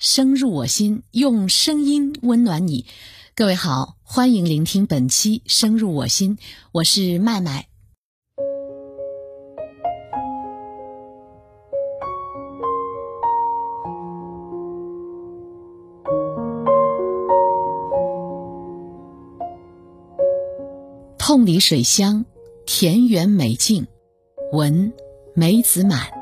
声入我心，用声音温暖你。各位好，欢迎聆听本期《声入我心》，我是麦麦。痛里水乡，田园美境，闻梅子满。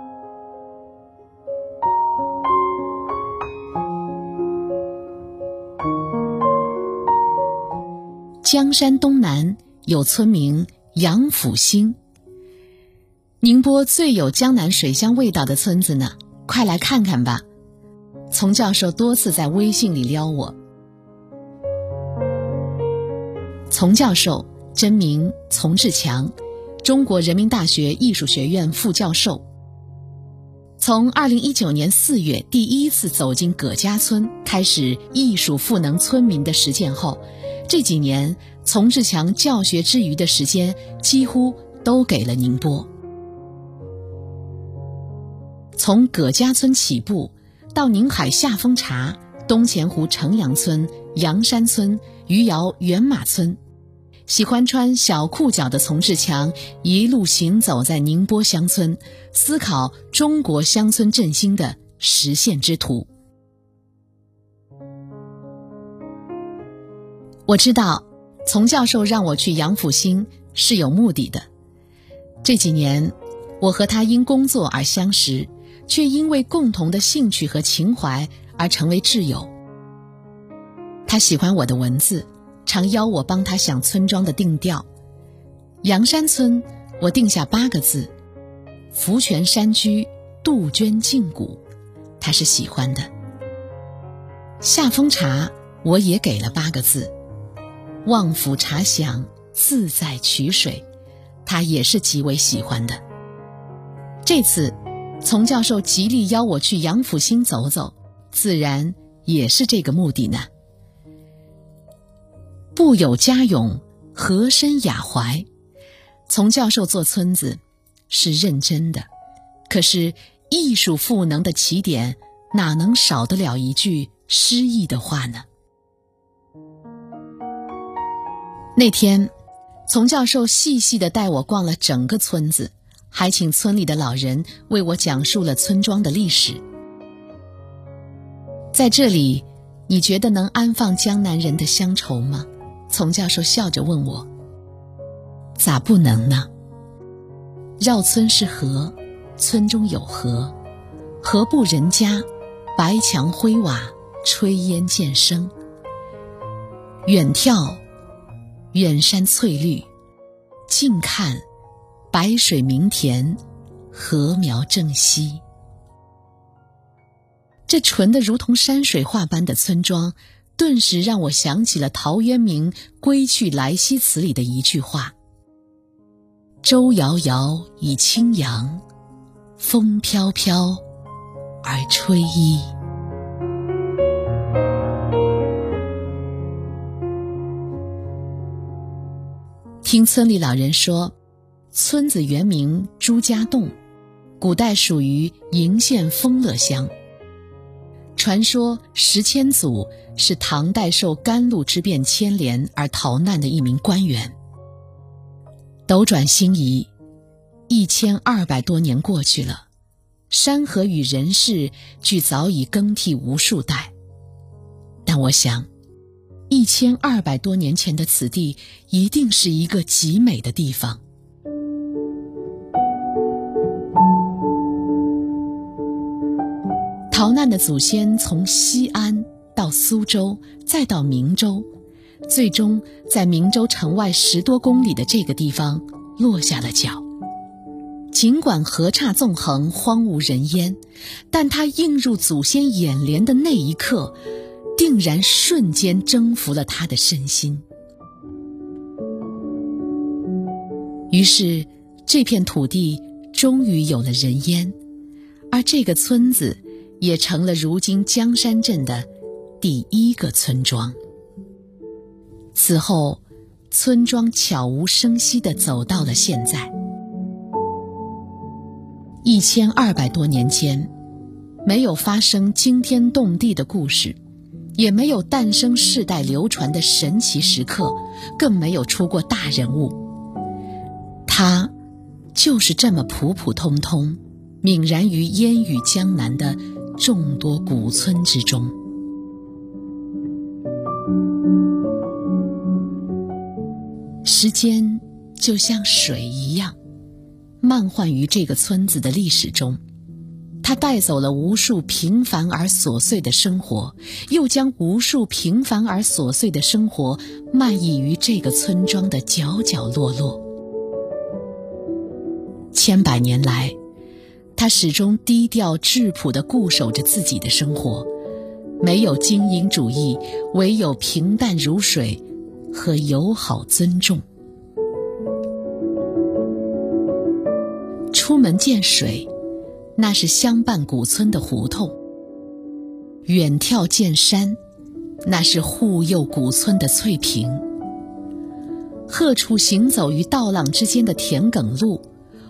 江山东南有村名杨府兴，宁波最有江南水乡味道的村子呢，快来看看吧！丛教授多次在微信里撩我。丛教授真名丛志强，中国人民大学艺术学院副教授。从二零一九年四月第一次走进葛家村，开始艺术赋能村民的实践后。这几年，丛志强教学之余的时间几乎都给了宁波。从葛家村起步，到宁海下峰茶、东钱湖城阳村、阳山村、余姚源马村，喜欢穿小裤脚的丛志强一路行走在宁波乡村，思考中国乡村振兴的实现之途。我知道，丛教授让我去杨府兴是有目的的。这几年，我和他因工作而相识，却因为共同的兴趣和情怀而成为挚友。他喜欢我的文字，常邀我帮他想村庄的定调。阳山村，我定下八个字：“福泉山居，杜鹃静谷”，他是喜欢的。下峰茶，我也给了八个字。望府茶香，自在曲水，他也是极为喜欢的。这次，丛教授极力邀我去杨府兴走走，自然也是这个目的呢。不有家咏，和身雅怀。丛教授做村子是认真的，可是艺术赋能的起点，哪能少得了一句诗意的话呢？那天，丛教授细细的带我逛了整个村子，还请村里的老人为我讲述了村庄的历史。在这里，你觉得能安放江南人的乡愁吗？丛教授笑着问我。咋不能呢？绕村是河，村中有河，河不人家，白墙灰瓦，炊烟渐生。远眺。远山翠绿，近看白水明田，禾苗正稀。这纯的如同山水画般的村庄，顿时让我想起了陶渊明《归去来兮辞》里的一句话：“舟遥遥以轻扬，风飘飘而吹衣。”听村里老人说，村子原名朱家洞，古代属于鄞县丰乐乡。传说石千祖是唐代受甘露之变牵连而逃难的一名官员。斗转星移，一千二百多年过去了，山河与人世俱早已更替无数代，但我想。一千二百多年前的此地，一定是一个极美的地方。逃难的祖先从西安到苏州，再到明州，最终在明州城外十多公里的这个地方落下了脚。尽管河岔纵横，荒无人烟，但它映入祖先眼帘的那一刻。定然瞬间征服了他的身心。于是，这片土地终于有了人烟，而这个村子也成了如今江山镇的第一个村庄。此后，村庄悄无声息地走到了现在。一千二百多年间，没有发生惊天动地的故事，也没有诞生世代流传的神奇时刻，更没有出过大人物。他，就是这么普普通通，泯然于烟雨江南的众多古村之中。时间就像水一样，漫幻于这个村子的历史中。它带走了无数平凡而琐碎的生活，又将无数平凡而琐碎的生活漫溢于这个村庄的角角落落。千百年来，他始终低调质朴地固守着自己的生活，没有精英主义，唯有平淡如水。和友好尊重。出门见水，那是相伴古村的胡同；远眺见山，那是护佑古村的翠屏。鹤处行走于道浪之间的田埂路，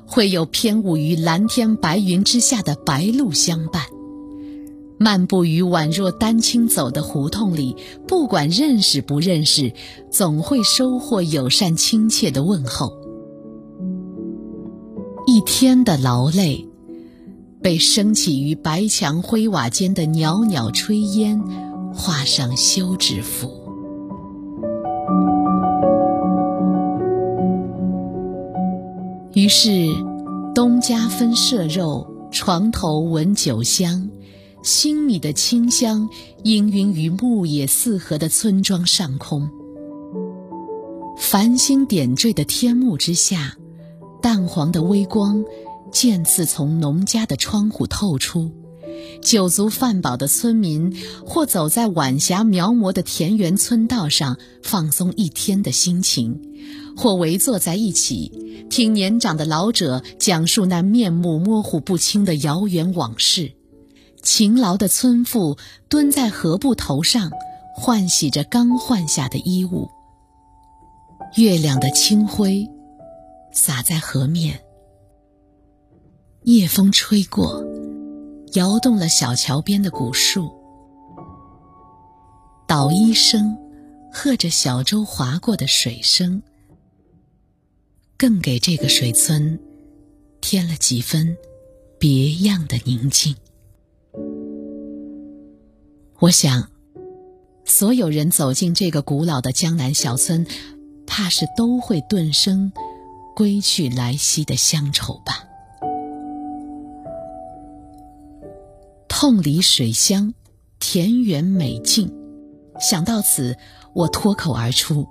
会有偏舞于蓝天白云之下的白鹭相伴。漫步于宛若丹青走的胡同里，不管认识不认识，总会收获友善亲切的问候。一天的劳累，被升起于白墙灰瓦间的袅袅炊烟画上休止符。于是，东家分舍肉，床头闻酒香。新米的清香氤氲于牧野四合的村庄上空，繁星点缀的天幕之下，淡黄的微光渐次从农家的窗户透出。酒足饭饱的村民，或走在晚霞描摹的田园村道上，放松一天的心情；或围坐在一起，听年长的老者讲述那面目模糊不清的遥远往事。勤劳的村妇蹲在河埠头上，换洗着刚换下的衣物。月亮的清辉洒在河面，夜风吹过，摇动了小桥边的古树。捣衣声和着小舟划过的水声，更给这个水村添了几分别样的宁静。我想，所有人走进这个古老的江南小村，怕是都会顿生归去来兮的乡愁吧。痛里水乡，田园美境。想到此，我脱口而出：“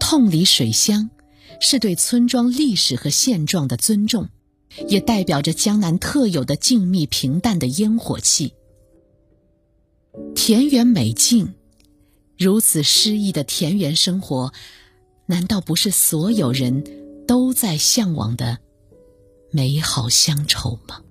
痛里水乡”是对村庄历史和现状的尊重。也代表着江南特有的静谧平淡的烟火气。田园美境，如此诗意的田园生活，难道不是所有人都在向往的美好乡愁吗？